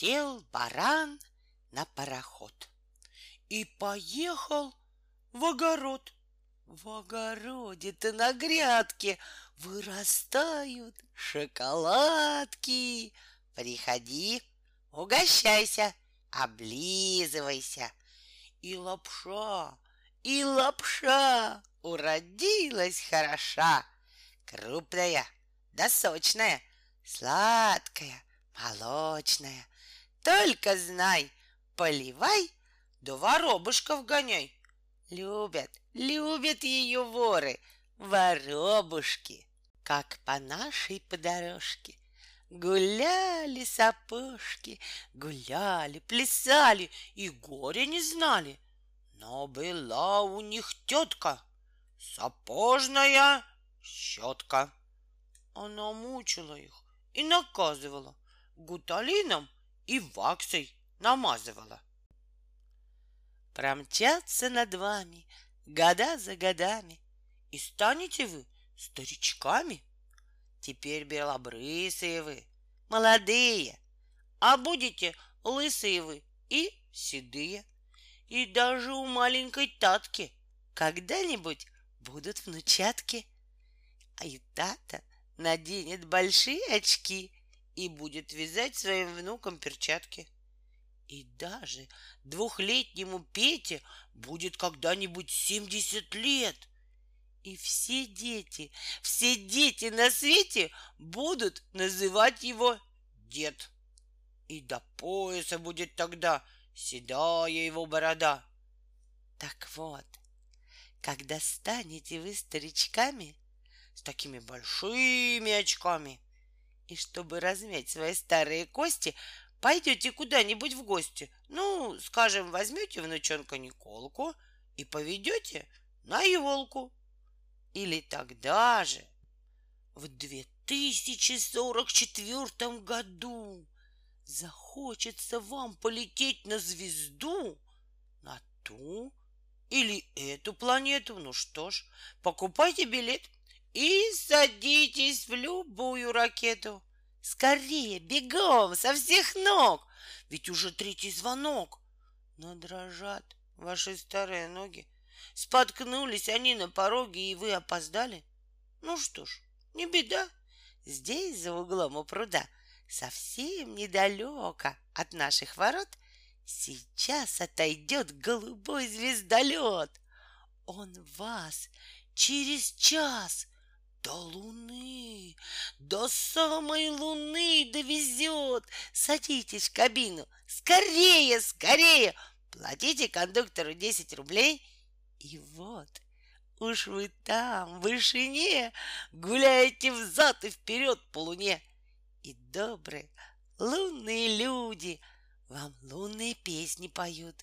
Сел баран на пароход и поехал в огород. В огороде-то на грядке вырастают шоколадки. Приходи, угощайся, облизывайся. И лапша, и лапша уродилась хороша, крупная да сочная, сладкая, молочная. Только знай, поливай, да воробушков гоняй. Любят, любят ее воры, воробушки, как по нашей подорожке. Гуляли сапожки, гуляли, плясали и горя не знали. Но была у них тетка, сапожная щетка. Она мучила их и наказывала, гуталином и ваксой намазывала. Промчатся над вами года за годами, и станете вы старичками. Теперь белобрысые вы, молодые, а будете лысые вы и седые. И даже у маленькой татки когда-нибудь будут внучатки. А и тата наденет большие очки и будет вязать своим внукам перчатки. И даже двухлетнему Пете будет когда-нибудь семьдесят лет. И все дети, все дети на свете будут называть его дед. И до пояса будет тогда седая его борода. Так вот, когда станете вы старичками с такими большими очками, и чтобы размять свои старые кости, пойдете куда-нибудь в гости. Ну, скажем, возьмете внучонка Николку и поведете на елку. Или тогда же, в 2044 году, захочется вам полететь на звезду, на ту или эту планету, ну что ж, покупайте билет и садитесь в любую ракету. Скорее, бегом, со всех ног, ведь уже третий звонок. Но дрожат ваши старые ноги. Споткнулись они на пороге, и вы опоздали. Ну что ж, не беда. Здесь, за углом у пруда, совсем недалеко от наших ворот, сейчас отойдет голубой звездолет. Он вас через час до Луны, до самой Луны довезет. Садитесь в кабину. Скорее, скорее. Платите кондуктору 10 рублей. И вот, уж вы там, в вышине, гуляете взад и вперед по луне. И добрые лунные люди вам лунные песни поют.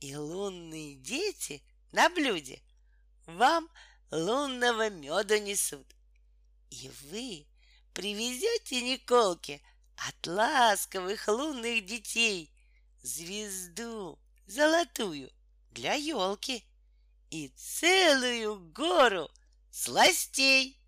И лунные дети на блюде вам – лунного меда несут. И вы привезете Николке от ласковых лунных детей звезду золотую для елки и целую гору сластей.